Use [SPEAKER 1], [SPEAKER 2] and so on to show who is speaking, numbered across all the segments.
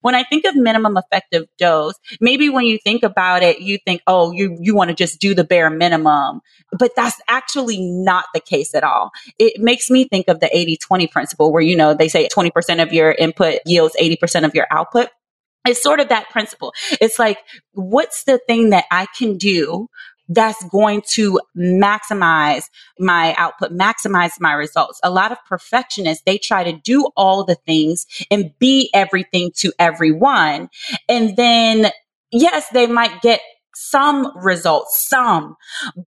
[SPEAKER 1] when I think of minimum effective dose, maybe when you think about it, you think, oh, you, you want to just do the bare minimum. But that's actually not the case at all. It makes me think of the 80 20 principle where, you know, they say 20% of your input yields 80% of your output. It's sort of that principle. It's like, what's the thing that I can do that's going to maximize my output, maximize my results. A lot of perfectionists, they try to do all the things and be everything to everyone. And then, yes, they might get some results, some,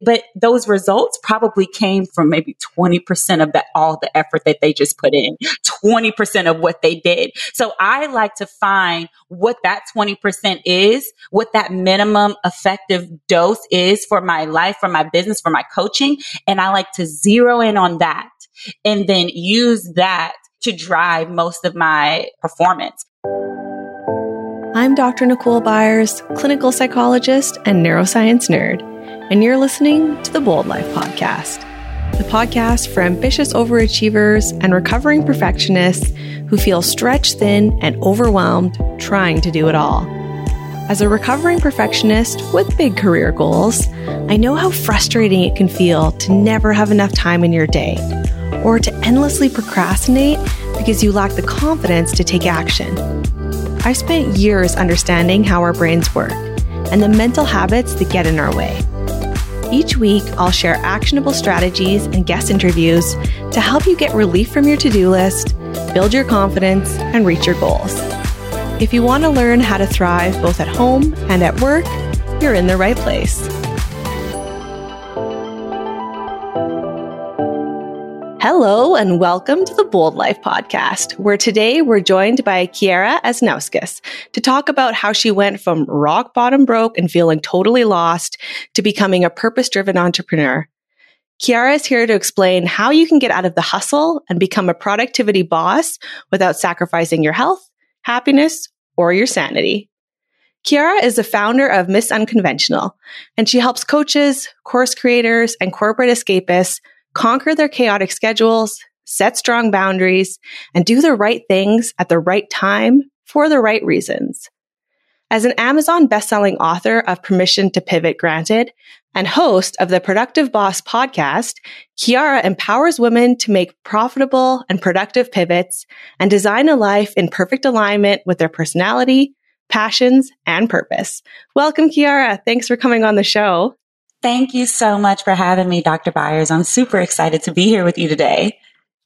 [SPEAKER 1] but those results probably came from maybe 20% of that, all the effort that they just put in, 20% of what they did. So I like to find what that 20% is, what that minimum effective dose is for my life, for my business, for my coaching. And I like to zero in on that and then use that to drive most of my performance.
[SPEAKER 2] I'm Dr. Nicole Byers, clinical psychologist and neuroscience nerd, and you're listening to the Bold Life Podcast, the podcast for ambitious overachievers and recovering perfectionists who feel stretched thin and overwhelmed trying to do it all. As a recovering perfectionist with big career goals, I know how frustrating it can feel to never have enough time in your day or to endlessly procrastinate because you lack the confidence to take action. I spent years understanding how our brains work and the mental habits that get in our way. Each week, I'll share actionable strategies and guest interviews to help you get relief from your to do list, build your confidence, and reach your goals. If you want to learn how to thrive both at home and at work, you're in the right place. Hello and welcome to the Bold Life podcast, where today we're joined by Kierra Asnauskas to talk about how she went from rock bottom broke and feeling totally lost to becoming a purpose driven entrepreneur. Kierra is here to explain how you can get out of the hustle and become a productivity boss without sacrificing your health, happiness, or your sanity. Kierra is the founder of Miss Unconventional, and she helps coaches, course creators, and corporate escapists conquer their chaotic schedules, set strong boundaries, and do the right things at the right time for the right reasons. As an Amazon bestselling author of Permission to Pivot Granted and host of the Productive Boss podcast, Kierra empowers women to make profitable and productive pivots and design a life in perfect alignment with their personality, passions, and purpose. Welcome, Kierra. Thanks for coming on the show.
[SPEAKER 1] Thank you so much for having me, Dr. Byers. I'm super excited to be here with you today.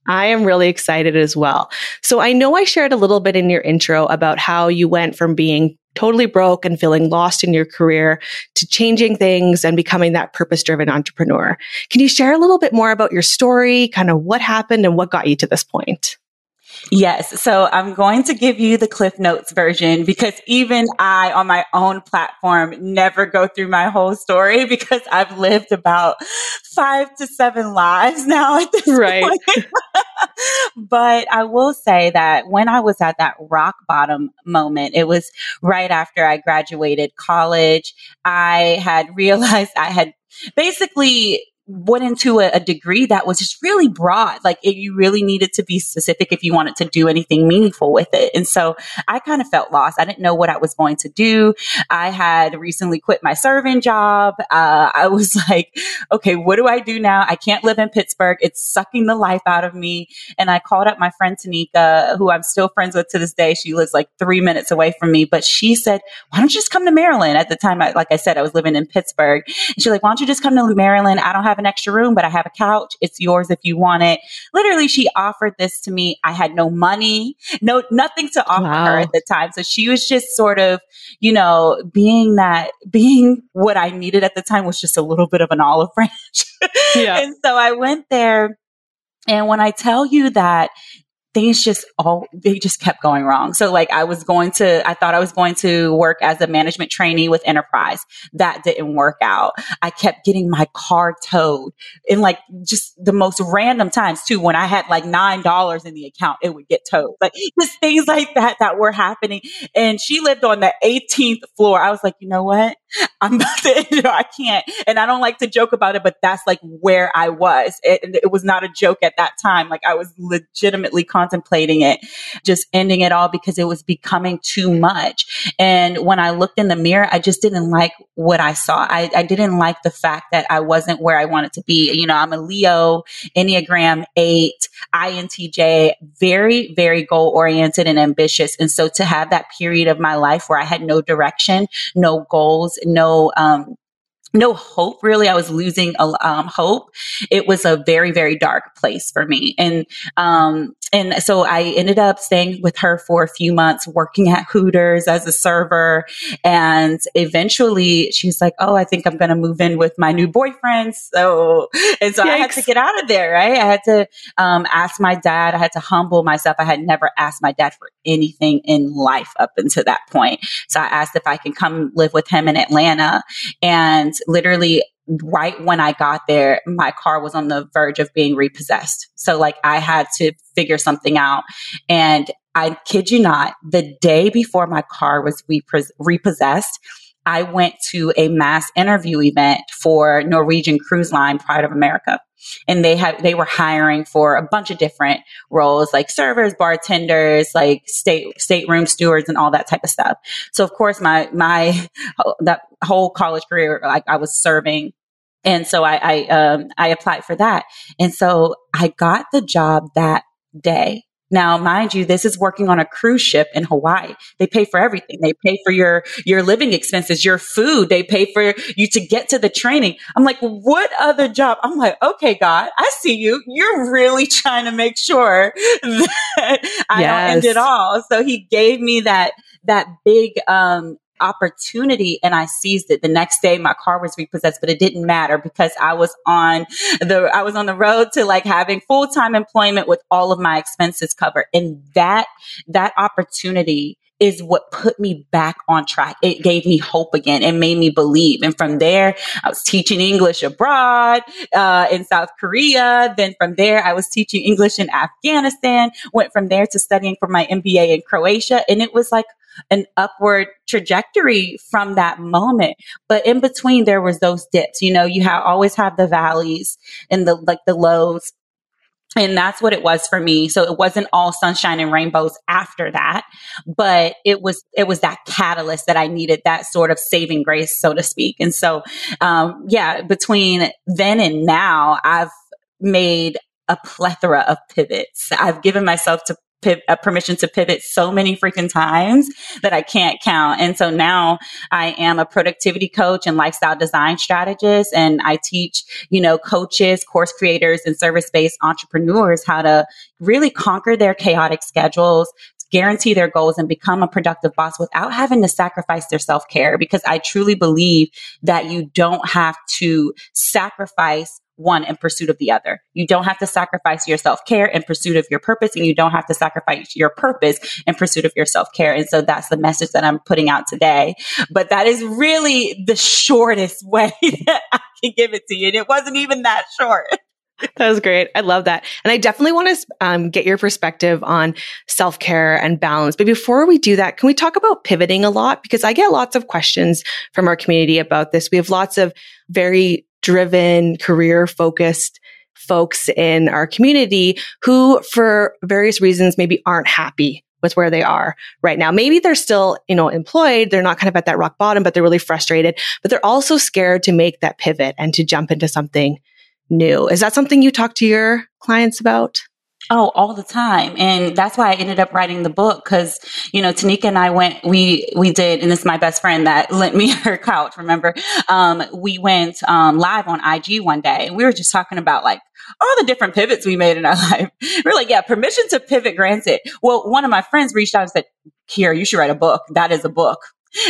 [SPEAKER 2] I am really excited as well. So I know I shared a little bit in your intro about how you went from being totally broke and feeling lost in your career to changing things and becoming that purpose driven entrepreneur. Can you share a little bit more about your story, kind of what happened and what got you to this point?
[SPEAKER 1] Yes. So I'm going to give you the Cliff Notes version because even I on my own platform never go through my whole story because I've lived about five to seven lives now at this right. point. but I will say that when I was at that rock bottom moment, it was right after I graduated college. I had realized I had basically went into a, a, degree that was just really broad. Like it, you really needed to be specific if you wanted to do anything meaningful with it. And so I kind of felt lost. I didn't know what I was going to do. I had recently quit my serving job. Uh, I was like, okay, what do I do now? I can't live in Pittsburgh. It's sucking the life out of me. And I called up my friend Tanika, who I'm still friends with to this day. She lives like three minutes away from me, but she said, why don't you just come to Maryland? At the time, I, like I said, I was living in Pittsburgh. And she's like, why don't you just come to Maryland? I don't have have an extra room, but I have a couch. It's yours if you want it. Literally, she offered this to me. I had no money, no, nothing to offer wow. her at the time. So she was just sort of, you know, being that, being what I needed at the time was just a little bit of an olive branch. Yeah. and so I went there. And when I tell you that things just all they just kept going wrong. So like I was going to I thought I was going to work as a management trainee with Enterprise. That didn't work out. I kept getting my car towed in like just the most random times too. When I had like nine dollars in the account, it would get towed. Like just things like that that were happening. And she lived on the 18th floor. I was like, you know what? I'm about to, you know, I can't. And I don't like to joke about it, but that's like where I was. It, it, was not a joke at that time. Like I was legitimately contemplating it, just ending it all because it was becoming too much. And when I looked in the mirror, I just didn't like what I saw. I, I didn't like the fact that I wasn't where I wanted to be. You know, I'm a Leo, Enneagram 8, INTJ, very, very goal oriented and ambitious. And so to have that period of my life where I had no direction, no goals, no, um, no hope really. I was losing um, hope. It was a very very dark place for me. And um, and so I ended up staying with her for a few months, working at Hooters as a server. And eventually she's like, Oh, I think I'm going to move in with my new boyfriend. So, and so Yikes. I had to get out of there, right? I had to, um, ask my dad. I had to humble myself. I had never asked my dad for anything in life up until that point. So I asked if I can come live with him in Atlanta and literally right when I got there, my car was on the verge of being repossessed. So like I had to figure something out. And I kid you not, the day before my car was repossessed, I went to a mass interview event for Norwegian Cruise Line Pride of America. And they had, they were hiring for a bunch of different roles like servers, bartenders, like state, stateroom stewards and all that type of stuff. So of course my, my, that whole college career, like I was serving and so I, I, um, I applied for that. And so I got the job that day. Now, mind you, this is working on a cruise ship in Hawaii. They pay for everything. They pay for your, your living expenses, your food. They pay for you to get to the training. I'm like, what other job? I'm like, okay, God, I see you. You're really trying to make sure that I yes. don't end it all. So he gave me that, that big, um, opportunity and I seized it. The next day my car was repossessed, but it didn't matter because I was on the, I was on the road to like having full-time employment with all of my expenses covered. And that, that opportunity is what put me back on track. It gave me hope again. It made me believe. And from there, I was teaching English abroad, uh, in South Korea. Then from there, I was teaching English in Afghanistan, went from there to studying for my MBA in Croatia. And it was like, an upward trajectory from that moment. But in between, there was those dips. You know, you have always have the valleys and the like the lows. And that's what it was for me. So it wasn't all sunshine and rainbows after that, but it was, it was that catalyst that I needed, that sort of saving grace, so to speak. And so, um, yeah, between then and now, I've made a plethora of pivots. I've given myself to a uh, permission to pivot so many freaking times that I can't count. And so now I am a productivity coach and lifestyle design strategist. And I teach, you know, coaches, course creators and service based entrepreneurs how to really conquer their chaotic schedules, guarantee their goals and become a productive boss without having to sacrifice their self care. Because I truly believe that you don't have to sacrifice one in pursuit of the other. You don't have to sacrifice your self care in pursuit of your purpose, and you don't have to sacrifice your purpose in pursuit of your self care. And so that's the message that I'm putting out today. But that is really the shortest way that I can give it to you. And it wasn't even that short.
[SPEAKER 2] That was great. I love that. And I definitely want to um, get your perspective on self care and balance. But before we do that, can we talk about pivoting a lot? Because I get lots of questions from our community about this. We have lots of very driven, career focused folks in our community who, for various reasons, maybe aren't happy with where they are right now. Maybe they're still, you know, employed. They're not kind of at that rock bottom, but they're really frustrated, but they're also scared to make that pivot and to jump into something new. Is that something you talk to your clients about?
[SPEAKER 1] Oh, all the time. And that's why I ended up writing the book because, you know, Tanika and I went, we, we did, and this is my best friend that lent me her couch, remember? Um, we went, um, live on IG one day and we were just talking about like all the different pivots we made in our life. We're like, yeah, permission to pivot granted. Well, one of my friends reached out and said, Kierra, you should write a book. That is a book.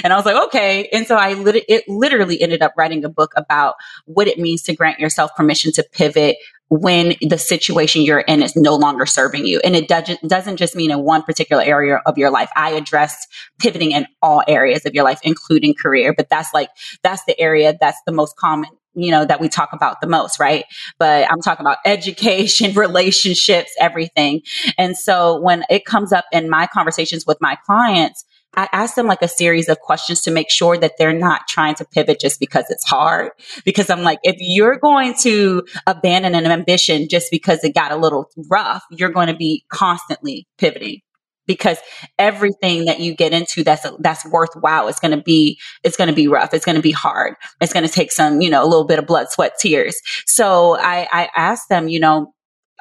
[SPEAKER 1] And I was like, okay. And so I lit- it literally ended up writing a book about what it means to grant yourself permission to pivot when the situation you're in is no longer serving you. And it doesn't, doesn't just mean in one particular area of your life. I addressed pivoting in all areas of your life, including career, but that's like, that's the area that's the most common you know, that we talk about the most, right? But I'm talking about education, relationships, everything. And so when it comes up in my conversations with my clients, I ask them like a series of questions to make sure that they're not trying to pivot just because it's hard. Because I'm like, if you're going to abandon an ambition just because it got a little rough, you're going to be constantly pivoting. Because everything that you get into that's that's worthwhile. Is going to be it's going to be rough. It's going to be hard. It's going to take some you know a little bit of blood sweat tears. So i i asked them you know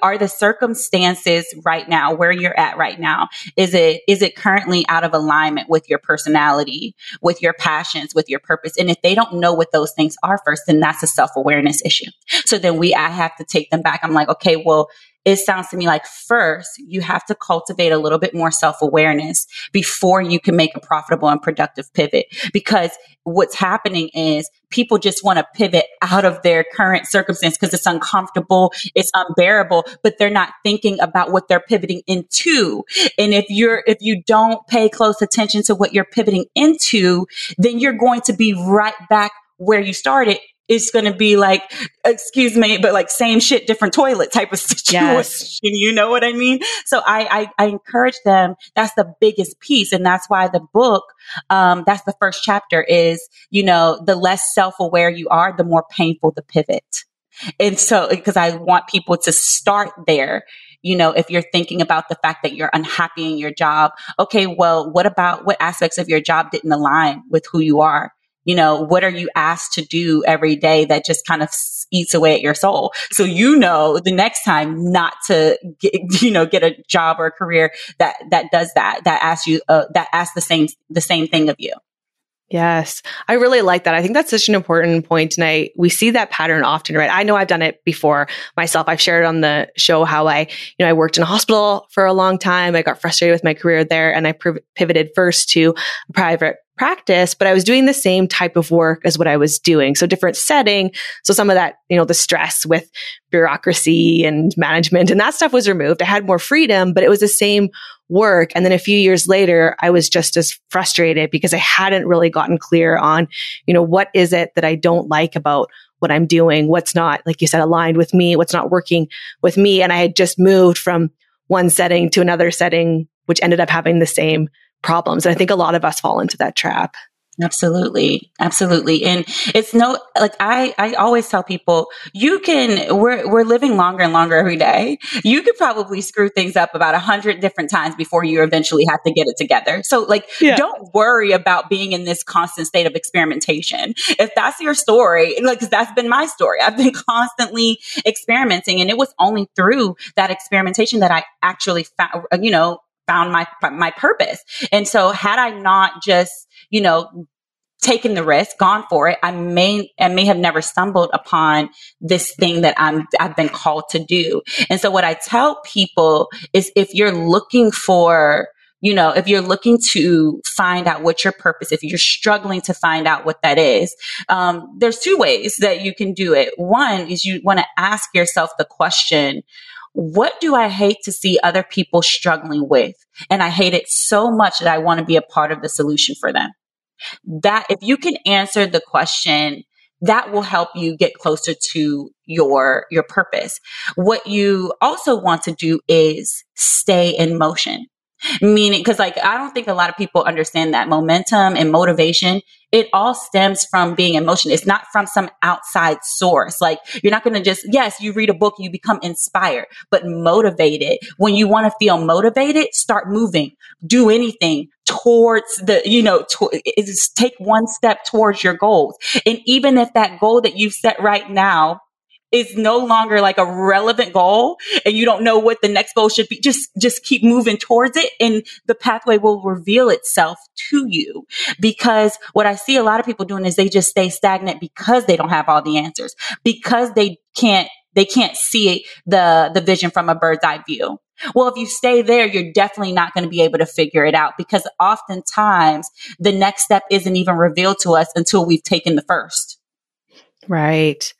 [SPEAKER 1] are the circumstances right now where you're at right now? Is it is it currently out of alignment with your personality with your passions with your purpose? And if they don't know what those things are first then that's a self-awareness issue. So then we i have to take them back. I'm like okay well it sounds to me like first you have to cultivate a little bit more self awareness before you can make a profitable and productive pivot. Because what's happening is people just want to pivot out of their current circumstance because it's uncomfortable, it's unbearable, but they're not thinking about what they're pivoting into. And if you're, if you don't pay close attention to what you're pivoting into, then you're going to be right back where you started it's going to be like, excuse me, but like same shit, different toilet type of situation. Yes. You know what I mean? So I, I, I, encourage them. That's the biggest piece. And that's why the book, um, that's the first chapter is, you know, the less self-aware you are, the more painful the pivot. And so, because I want people to start there you know, if you're thinking about the fact that you're unhappy in your job, okay, well, what about what aspects of your job didn't align with who you are? You know, what are you asked to do every day that just kind of eats away at your soul? So you know the next time not to get, you know, get a job or a career that, that does that, that asks you, uh, that asks the same, the same thing of you.
[SPEAKER 2] Yes. I really like that. I think that's such an important point. And I, we see that pattern often, right? I know I've done it before myself. I've shared on the show how I, you know, I worked in a hospital for a long time. I got frustrated with my career there and I pivoted first to a private practice, but I was doing the same type of work as what I was doing. So different setting. So some of that, you know, the stress with bureaucracy and management and that stuff was removed. I had more freedom, but it was the same work. And then a few years later, I was just as frustrated because I hadn't really gotten clear on, you know, what is it that I don't like about what I'm doing? What's not, like you said, aligned with me? What's not working with me? And I had just moved from one setting to another setting, which ended up having the same problems. And I think a lot of us fall into that trap.
[SPEAKER 1] Absolutely. Absolutely. And it's no, like I, I always tell people, you can, we're, we're living longer and longer every day. You could probably screw things up about a hundred different times before you eventually have to get it together. So like, yeah. don't worry about being in this constant state of experimentation. If that's your story, like, cause that's been my story. I've been constantly experimenting and it was only through that experimentation that I actually found, you know, found my my purpose. And so had I not just, you know, taken the risk, gone for it, I may I may have never stumbled upon this thing that I'm I've been called to do. And so what I tell people is if you're looking for you know, if you're looking to find out what your purpose, if you're struggling to find out what that is, um, there's two ways that you can do it. One is you want to ask yourself the question, what do I hate to see other people struggling with? And I hate it so much that I want to be a part of the solution for them. That if you can answer the question, that will help you get closer to your your purpose. What you also want to do is stay in motion. Meaning, because like I don't think a lot of people understand that momentum and motivation. It all stems from being in motion. It's not from some outside source. Like you're not going to just yes, you read a book, you become inspired, but motivated. When you want to feel motivated, start moving. Do anything towards the you know to, take one step towards your goals. And even if that goal that you've set right now is no longer like a relevant goal and you don't know what the next goal should be just just keep moving towards it and the pathway will reveal itself to you because what i see a lot of people doing is they just stay stagnant because they don't have all the answers because they can't they can't see the the vision from a bird's eye view well, if you stay there, you're definitely not going to be able to figure it out because oftentimes the next step isn't even revealed to us until we've taken the first.
[SPEAKER 2] Right.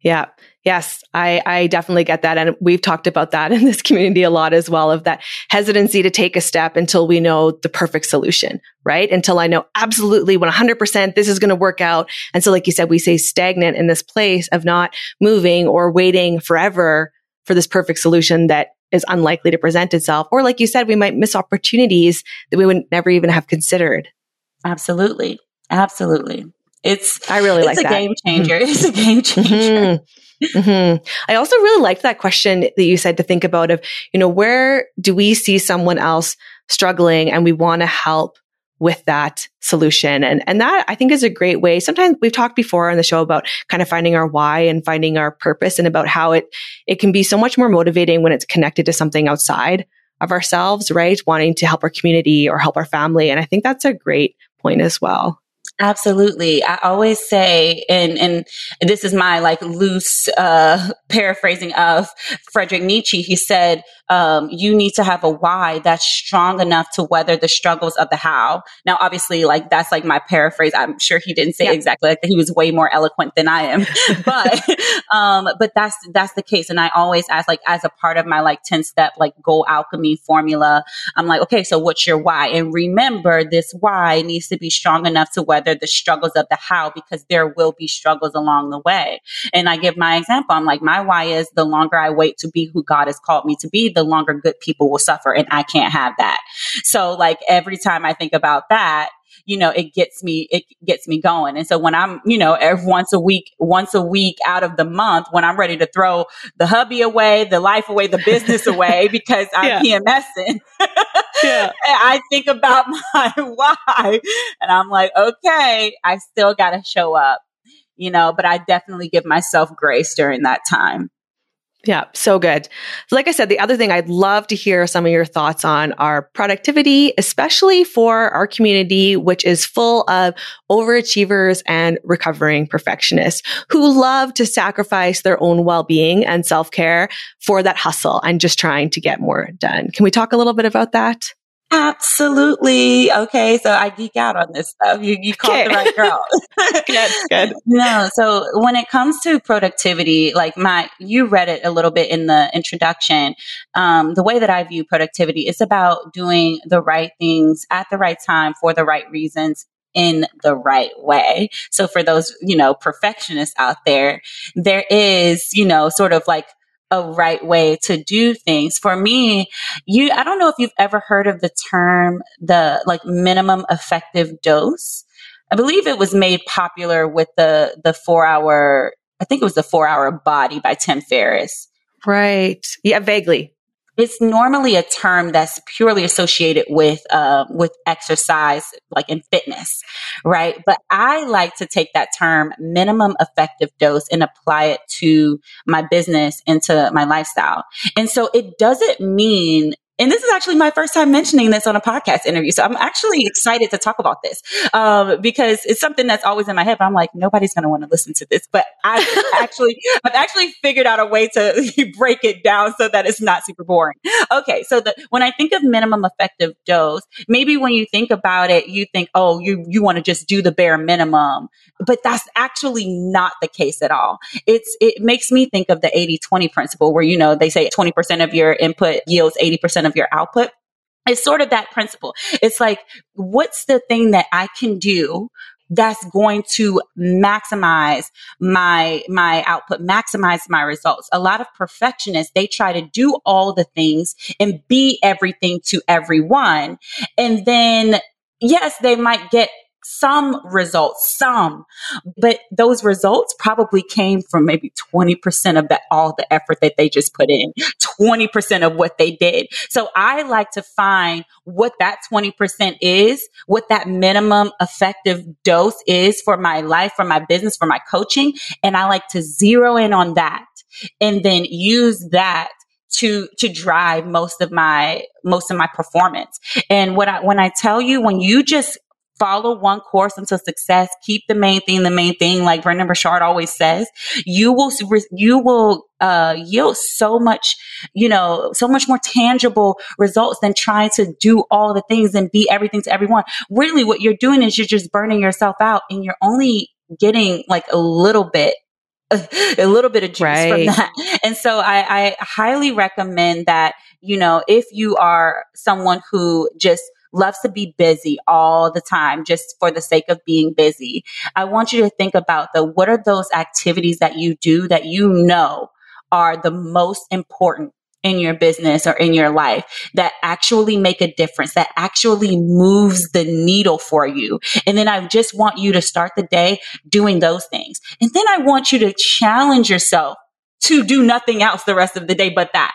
[SPEAKER 2] Yeah. Yes, I, I definitely get that. And we've talked about that in this community a lot as well of that hesitancy to take a step until we know the perfect solution, right? Until I know absolutely 100% this is going to work out. And so, like you said, we say stagnant in this place of not moving or waiting forever for this perfect solution that is unlikely to present itself. Or like you said, we might miss opportunities that we would never even have considered.
[SPEAKER 1] Absolutely. Absolutely. It's
[SPEAKER 2] I really
[SPEAKER 1] it's
[SPEAKER 2] like
[SPEAKER 1] a
[SPEAKER 2] that.
[SPEAKER 1] game changer. It's a game changer.
[SPEAKER 2] Mm-hmm. Mm-hmm. I also really liked that question that you said to think about of, you know, where do we see someone else struggling and we want to help with that solution. And, and that I think is a great way. Sometimes we've talked before on the show about kind of finding our why and finding our purpose and about how it, it can be so much more motivating when it's connected to something outside of ourselves, right? Wanting to help our community or help our family. And I think that's a great point as well.
[SPEAKER 1] Absolutely. I always say, and, and this is my like loose, uh, paraphrasing of Frederick Nietzsche. He said, um, you need to have a why that's strong enough to weather the struggles of the how. Now, obviously, like that's like my paraphrase. I'm sure he didn't say yeah. exactly like that. He was way more eloquent than I am, but, um, but that's, that's the case. And I always ask, like, as a part of my like 10 step, like goal alchemy formula, I'm like, okay, so what's your why? And remember this why needs to be strong enough to weather the struggles of the how because there will be struggles along the way. And I give my example. I'm like, my why is the longer I wait to be who God has called me to be, the longer good people will suffer. And I can't have that. So like every time I think about that, you know, it gets me, it gets me going. And so when I'm, you know, every once a week, once a week out of the month, when I'm ready to throw the hubby away, the life away, the business away because I'm yeah. PMSing, yeah. I think about my why and I'm like, okay, I still got to show up, you know, but I definitely give myself grace during that time.
[SPEAKER 2] Yeah, so good. Like I said, the other thing I'd love to hear some of your thoughts on are productivity, especially for our community, which is full of overachievers and recovering perfectionists who love to sacrifice their own well-being and self-care for that hustle and just trying to get more done. Can we talk a little bit about that?
[SPEAKER 1] Absolutely. Okay. So I geek out on this stuff. You, you called okay. the right girl.
[SPEAKER 2] good. Good.
[SPEAKER 1] No. So when it comes to productivity, like my, you read it a little bit in the introduction. Um, the way that I view productivity is about doing the right things at the right time for the right reasons in the right way. So for those, you know, perfectionists out there, there is, you know, sort of like a right way to do things. For me, you, I don't know if you've ever heard of the term, the like minimum effective dose. I believe it was made popular with the, the four hour, I think it was the four hour body by Tim Ferriss.
[SPEAKER 2] Right. Yeah, vaguely
[SPEAKER 1] it's normally a term that's purely associated with uh, with exercise, like in fitness, right? But I like to take that term minimum effective dose and apply it to my business and to my lifestyle. And so it doesn't mean and this is actually my first time mentioning this on a podcast interview. So I'm actually excited to talk about this um, because it's something that's always in my head. But I'm like, nobody's going to want to listen to this. But I've actually, I've actually figured out a way to break it down so that it's not super boring. Okay, so the, when I think of minimum effective dose, maybe when you think about it, you think, oh, you you want to just do the bare minimum, but that's actually not the case at all. It's it makes me think of the 80-20 principle, where you know they say 20% of your input yields 80% of your output. It's sort of that principle. It's like, what's the thing that I can do that's going to maximize my my output maximize my results a lot of perfectionists they try to do all the things and be everything to everyone and then yes they might get some results, some, but those results probably came from maybe 20% of that, all the effort that they just put in, 20% of what they did. So I like to find what that 20% is, what that minimum effective dose is for my life, for my business, for my coaching. And I like to zero in on that and then use that to to drive most of my most of my performance. And what I when I tell you when you just follow one course until success, keep the main thing the main thing, like Brendon Burchard always says, you will, you will, uh, yield so much, you know, so much more tangible results than trying to do all the things and be everything to everyone. Really, what you're doing is you're just burning yourself out and you're only getting like a little bit a little bit of juice right. from that. And so I, I highly recommend that, you know, if you are someone who just loves to be busy all the time just for the sake of being busy. I want you to think about the what are those activities that you do that you know are the most important in your business or in your life that actually make a difference, that actually moves the needle for you. And then I just want you to start the day doing those things. And then I want you to challenge yourself to do nothing else the rest of the day but that.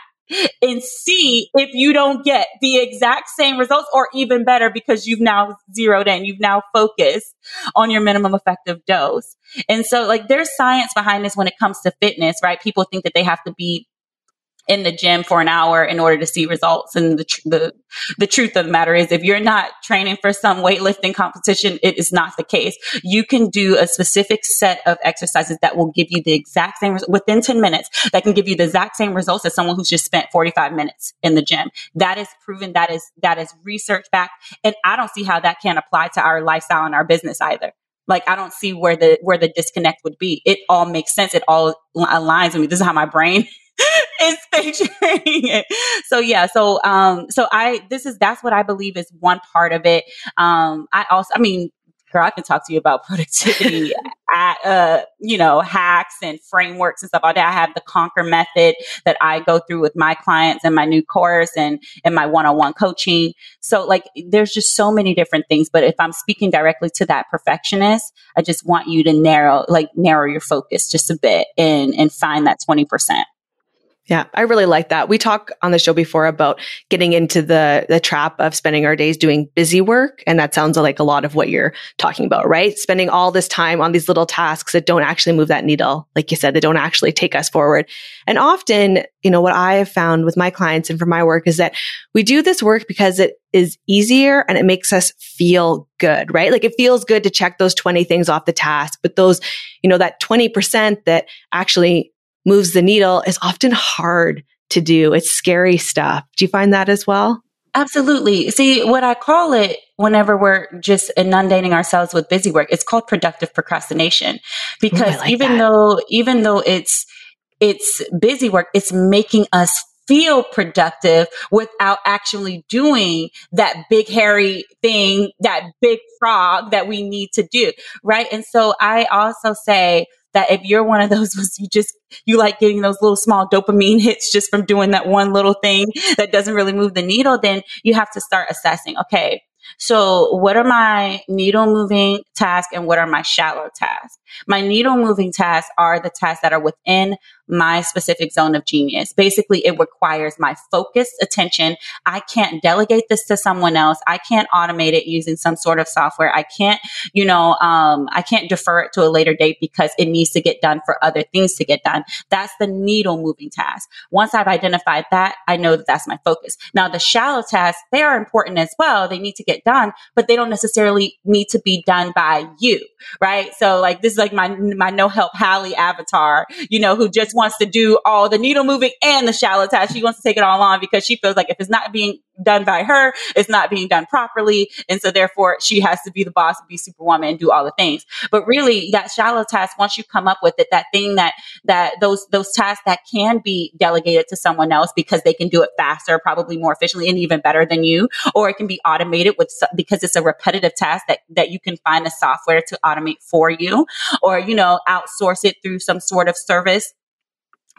[SPEAKER 1] And see if you don't get the exact same results or even better because you've now zeroed in, you've now focused on your minimum effective dose. And so, like, there's science behind this when it comes to fitness, right? People think that they have to be in the gym for an hour in order to see results. And the, tr- the, the truth of the matter is if you're not training for some weightlifting competition, it is not the case. You can do a specific set of exercises that will give you the exact same res- within 10 minutes that can give you the exact same results as someone who's just spent 45 minutes in the gym. That is proven. That is, that is research back. And I don't see how that can apply to our lifestyle and our business either like i don't see where the where the disconnect would be it all makes sense it all aligns with me this is how my brain is picturing it. So yeah, so um so I this is that's what I believe is one part of it. Um I also I mean girl, I can talk to you about productivity, at, uh, you know, hacks and frameworks and stuff like that. I have the Conquer method that I go through with my clients in my new course and in my one-on-one coaching. So like, there's just so many different things. But if I'm speaking directly to that perfectionist, I just want you to narrow, like, narrow your focus just a bit and and find that twenty percent.
[SPEAKER 2] Yeah, I really like that. We talk on the show before about getting into the the trap of spending our days doing busy work, and that sounds like a lot of what you're talking about, right? Spending all this time on these little tasks that don't actually move that needle, like you said, they don't actually take us forward. And often, you know, what I have found with my clients and for my work is that we do this work because it is easier and it makes us feel good, right? Like it feels good to check those 20 things off the task, but those, you know, that 20% that actually moves the needle is often hard to do. It's scary stuff. Do you find that as well?
[SPEAKER 1] Absolutely. See, what I call it whenever we're just inundating ourselves with busy work, it's called productive procrastination. Because Ooh, like even that. though, even though it's, it's busy work, it's making us feel productive without actually doing that big hairy thing, that big frog that we need to do. Right. And so I also say, that if you're one of those you just you like getting those little small dopamine hits just from doing that one little thing that doesn't really move the needle then you have to start assessing okay so what are my needle moving tasks and what are my shallow tasks my needle moving tasks are the tasks that are within my specific zone of genius. Basically, it requires my focused attention. I can't delegate this to someone else. I can't automate it using some sort of software. I can't, you know, um, I can't defer it to a later date because it needs to get done for other things to get done. That's the needle moving task. Once I've identified that, I know that that's my focus. Now, the shallow tasks, they are important as well. They need to get done, but they don't necessarily need to be done by you, right? So like this is like my, my no help Hallie avatar, you know, who just wants to do all the needle moving and the shallow task. She wants to take it all on because she feels like if it's not being done by her, it's not being done properly. And so therefore she has to be the boss be superwoman and do all the things. But really that shallow task, once you come up with it, that thing that, that those, those tasks that can be delegated to someone else because they can do it faster, probably more efficiently and even better than you, or it can be automated with, because it's a repetitive task that, that you can find a software to automate for you or, you know, outsource it through some sort of service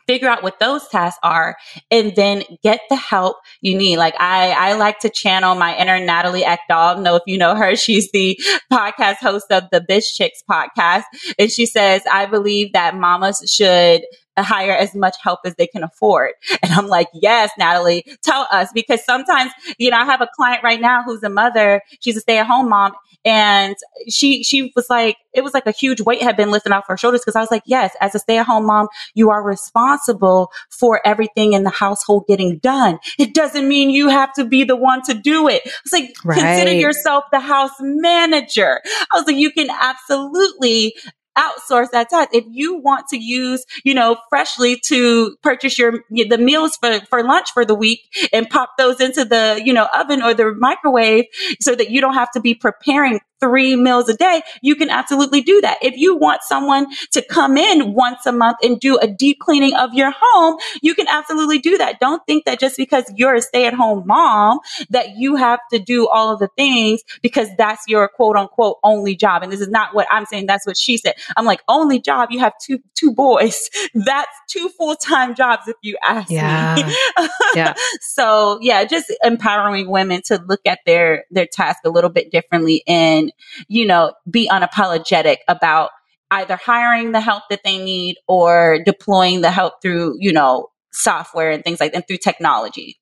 [SPEAKER 1] figure out what those tasks are and then get the help you need. Like I, I like to channel my inner Natalie Eckdahl. Know if you know her, she's the podcast host of the Biz Chicks podcast. And she says, I believe that mamas should hire as much help as they can afford. And I'm like, yes, Natalie, tell us because sometimes, you know, I have a client right now who's a mother. She's a stay at home mom and she, she was like, it was like a huge weight had been lifted off her shoulders because I was like, yes, as a stay at home mom, you are responsible for everything in the household getting done. It doesn't mean you have to be the one to do it. It's like, right. consider yourself the house manager. I was like, you can absolutely outsource that task. If you want to use, you know, freshly to purchase your, the meals for, for lunch for the week and pop those into the, you know, oven or the microwave so that you don't have to be preparing three meals a day, you can absolutely do that. If you want someone to come in once a month and do a deep cleaning of your home, you can absolutely do that. Don't think that just because you're a stay at home mom that you have to do all of the things because that's your quote unquote only job. And this is not what I'm saying. That's what she said. I'm like, only job. You have two, two boys. That's two full-time jobs if you ask yeah. me. yeah. so yeah, just empowering women to look at their, their task a little bit differently and, you know, be unapologetic about either hiring the help that they need or deploying the help through, you know, software and things like that and through technology.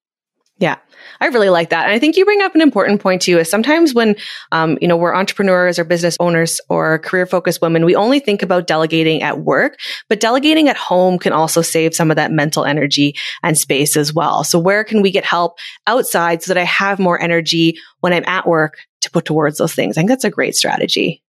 [SPEAKER 2] Yeah, I really like that. And I think you bring up an important point too, is sometimes when, um, you know, we're entrepreneurs or business owners or career focused women, we only think about delegating at work, but delegating at home can also save some of that mental energy and space as well. So where can we get help outside so that I have more energy when I'm at work to put towards those things? I think that's a great strategy.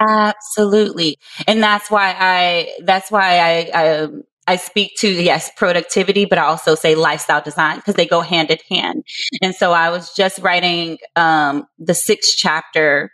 [SPEAKER 1] Absolutely. And that's why I, that's why I, I, um, I speak to, yes, productivity, but I also say lifestyle design because they go hand in hand. And so I was just writing, um, the sixth chapter.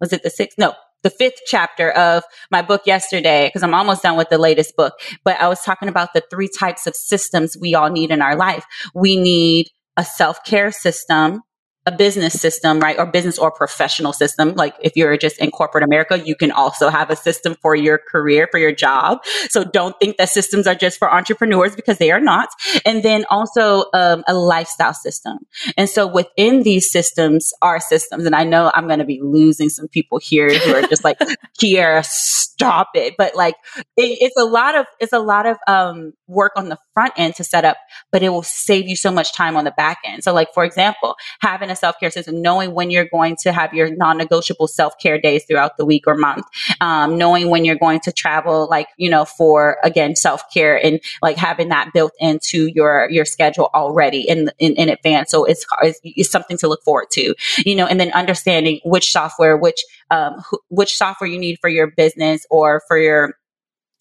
[SPEAKER 1] Was it the sixth? No, the fifth chapter of my book yesterday because I'm almost done with the latest book. But I was talking about the three types of systems we all need in our life. We need a self care system a business system, right? Or business or professional system. Like if you're just in corporate America, you can also have a system for your career, for your job. So don't think that systems are just for entrepreneurs because they are not. And then also um, a lifestyle system. And so within these systems are systems. And I know I'm going to be losing some people here who are just like, Kierra, stop it. But like it, it's a lot of, it's a lot of um, work on the front end to set up, but it will save you so much time on the back end. So like, for example, having a self care system, knowing when you're going to have your non negotiable self care days throughout the week or month, um, knowing when you're going to travel, like, you know, for again, self care and like having that built into your, your schedule already in, in, in advance. So it's, it's, it's something to look forward to, you know, and then understanding which software, which, um, wh- which software you need for your business or for your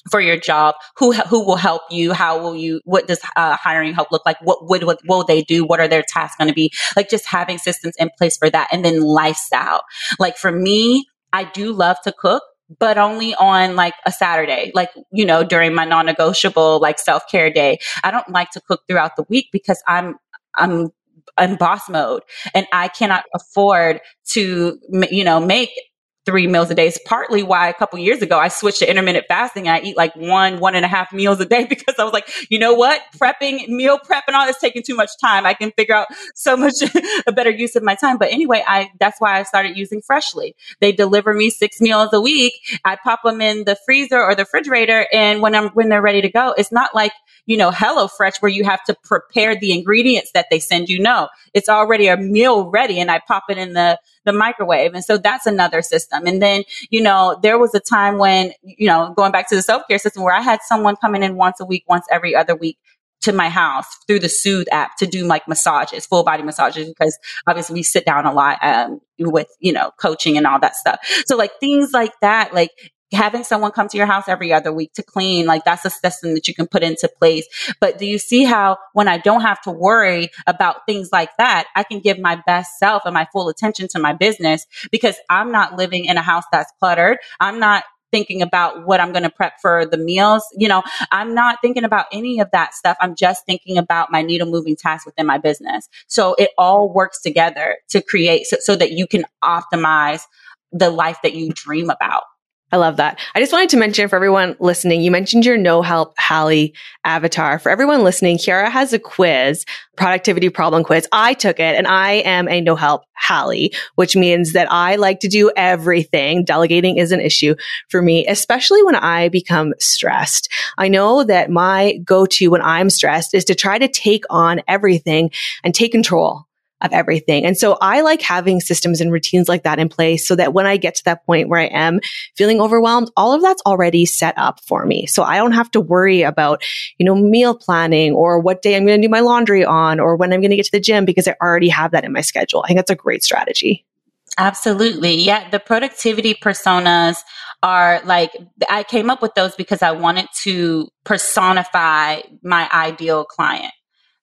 [SPEAKER 1] for your job? Who who will help you? How will you what does uh, hiring help look like? What would what will they do? What are their tasks going to be? Like just having systems in place for that and then lifestyle. Like for me i do love to cook but only on like a Saturday, like, you know, during my non-negotiable, like self-care day. I don't like to cook throughout the week because I'm, I'm in boss mode and I cannot afford to, you know, make three meals a day. It's partly why a couple years ago I switched to intermittent fasting. I eat like one, one and a half meals a day because I was like, you know what? Prepping, meal prep and all this taking too much time. I can figure out so much a better use of my time. But anyway, I, that's why I started using Freshly. They deliver me six meals a week. I pop them in the freezer or the refrigerator. And when I'm, when they're ready to go, it's not like, you know, HelloFresh where you have to prepare the ingredients that they send you. No, it's already a meal ready and I pop it in the, the microwave. And so that's another system. And then, you know, there was a time when, you know, going back to the self care system where I had someone coming in once a week, once every other week to my house through the Soothe app to do like massages, full body massages, because obviously we sit down a lot um, with, you know, coaching and all that stuff. So like things like that, like having someone come to your house every other week to clean, like that's a system that you can put into place. But do you see how when I don't have to worry about things like that, I can give my best self and my full attention to my business because I'm not living in a house that's cluttered. I'm not thinking about what I'm going to prep for the meals. You know, I'm not thinking about any of that stuff. I'm just thinking about my needle moving tasks within my business. So it all works together to create so, so that you can optimize the life that you dream about.
[SPEAKER 2] I love that. I just wanted to mention for everyone listening, you mentioned your no help Hallie avatar. For everyone listening, Kierra has a quiz, productivity problem quiz. I took it and I am a no help Hallie, which means that I like to do everything. Delegating is an issue for me, especially when I become stressed. I know that my go to when I'm stressed is to try to take on everything and take control of everything. And so I like having systems and routines like that in place so that when I get to that point where I am feeling overwhelmed, all of that's already set up for me. So I don't have to worry about, you know, meal planning or what day I'm going to do my laundry on or when I'm going to get to the gym because I already have that in my schedule. I think that's a great strategy.
[SPEAKER 1] Absolutely. Yeah. The productivity personas are like, I came up with those because I wanted to personify my ideal client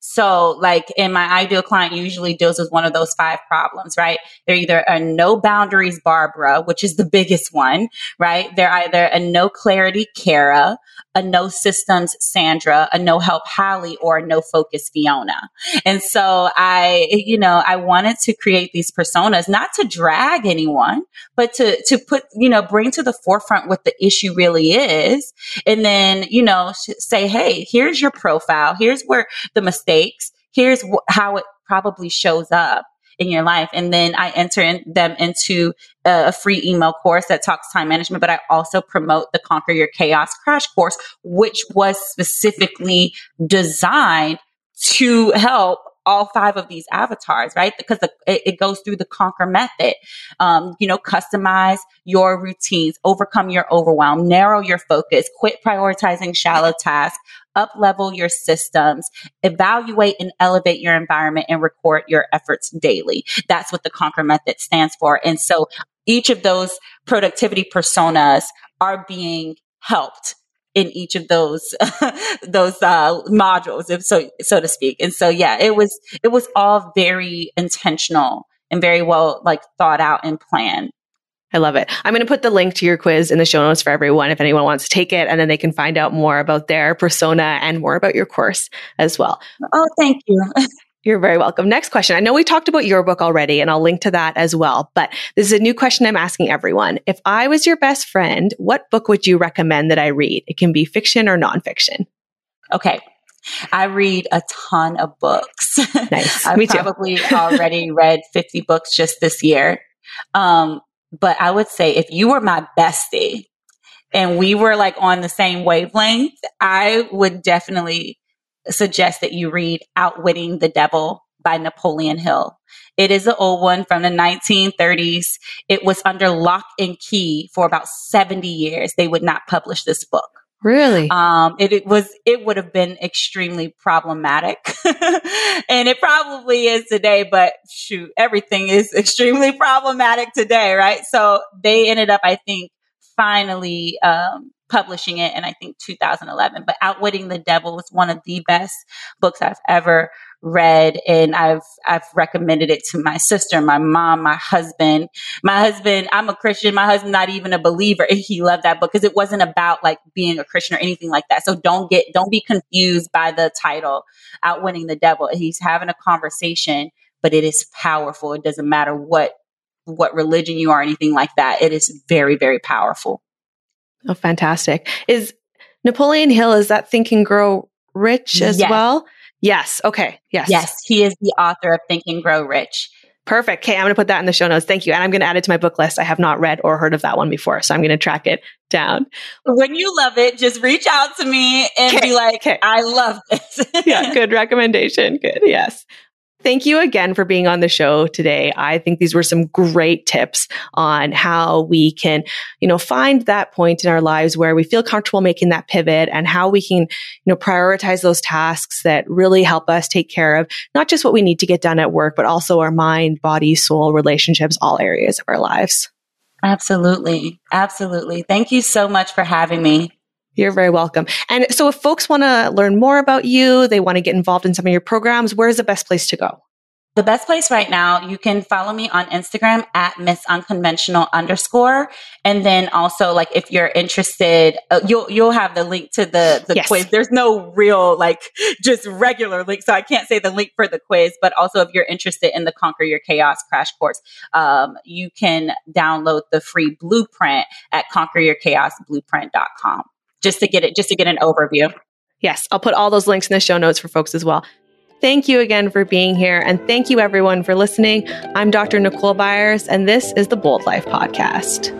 [SPEAKER 1] So, like in my ideal client usually deals with one of those five problems, right? They're either a no boundaries Barbara, which is the biggest one, right? They're either a no clarity Kara, a no systems Sandra, a no help Hallie, or a no focus Fiona. And so I, you know, I wanted to create these personas, not to drag anyone, but to, to put, you know, bring to the forefront what the issue really is. And then, you know, say, Hey, here's your profile. Here's where the mistakes. Here's wh- how it probably shows up in your life. And then I enter in them into a free email course that talks time management, but I also promote the Conquer Your Chaos crash course, which was specifically designed to help all five of these avatars, right? Because the, it, it, goes through the conquer method. Um, you know, customize your routines, overcome your overwhelm, narrow your focus, quit prioritizing shallow tasks, up level your systems, evaluate and elevate your environment and record your efforts daily. That's what the conquer method stands for. And so each of those productivity personas are being helped in each of those those uh, modules, if so so to speak. And so yeah, it was it was all very intentional and very well like thought out and planned.
[SPEAKER 2] I love it. I'm going to put the link to your quiz in the show notes for everyone if anyone wants to take it, and then they can find out more about their persona and more about your course as well.
[SPEAKER 1] Oh, thank you.
[SPEAKER 2] You're very welcome. Next question. I know we talked about your book already, and I'll link to that as well, but this is a new question I'm asking everyone. If I was your best friend, what book would you recommend that I read? It can be fiction or nonfiction.
[SPEAKER 1] Okay. I read a ton of books.
[SPEAKER 2] Nice.
[SPEAKER 1] I've
[SPEAKER 2] Me too.
[SPEAKER 1] probably already read 50 books just this year. Um, but I would say if you were my bestie and we were like on the same wavelength, I would definitely suggest that you read Outwitting the Devil by Napoleon Hill. It is an old one from the 1930s. It was under lock and key for about 70 years. They would not publish this book.
[SPEAKER 2] Really?
[SPEAKER 1] Um, it, it was, it would have been extremely problematic. and it probably is today, but shoot, everything is extremely problematic today, right? So they ended up, I think, finally, um, publishing it in I think 2011. But Outwitting the Devil was one of the best books I've ever read and I've I've recommended it to my sister, my mom, my husband. My husband, I'm a Christian, my husband not even a believer. He loved that book because it wasn't about like being a Christian or anything like that. So don't get don't be confused by the title Outwitting the Devil. He's having a conversation, but it is powerful. It doesn't matter what what religion you are, anything like that. It is very, very powerful.
[SPEAKER 2] Oh, fantastic. Is Napoleon Hill, is that Think and Grow Rich as
[SPEAKER 1] Yes.
[SPEAKER 2] well? Yes. Okay. Yes.
[SPEAKER 1] Yes, he is the author of Think and Grow Rich.
[SPEAKER 2] Perfect. Okay. I'm going to put that in the show notes. Thank you. And I'm going to add it to my book list. I have not read or heard of that one before. So I'm going to track it down.
[SPEAKER 1] When you love it, just reach out to me and
[SPEAKER 2] Okay,
[SPEAKER 1] be like,
[SPEAKER 2] okay.
[SPEAKER 1] I love this.
[SPEAKER 2] yeah, good recommendation. Good. Yes. Thank you again for being on the show today. I think these were some great tips on how we can, you know, find that point in our lives where we feel comfortable making that pivot and how we can, you know, prioritize those tasks that really help us take care of not just what we need to get done at work, but also our mind, body, soul, relationships, all areas of our lives.
[SPEAKER 1] Absolutely. Absolutely. Thank you so much for having me.
[SPEAKER 2] You're very welcome. And so if folks want to learn more about you, they want to get involved in some of your programs, where's the best place to go?
[SPEAKER 1] The best place right now, you can follow me on Instagram at Miss Unconventional underscore. And then also like if you're interested, uh, you'll, you'll have the link to the, the
[SPEAKER 2] Yes.
[SPEAKER 1] quiz. There's no real like just regular link. So I can't say the link for the quiz, but also if you're interested in the Conquer Your Chaos crash course, um, you can download the free blueprint at conqueryourchaosblueprint.com just to get it, just to get an overview.
[SPEAKER 2] Yes, I'll put all those links in the show notes for folks as well. Thank you again for being here. And thank you everyone for listening. I'm Dr. Nicole Byers, and this is the Bold Life Podcast.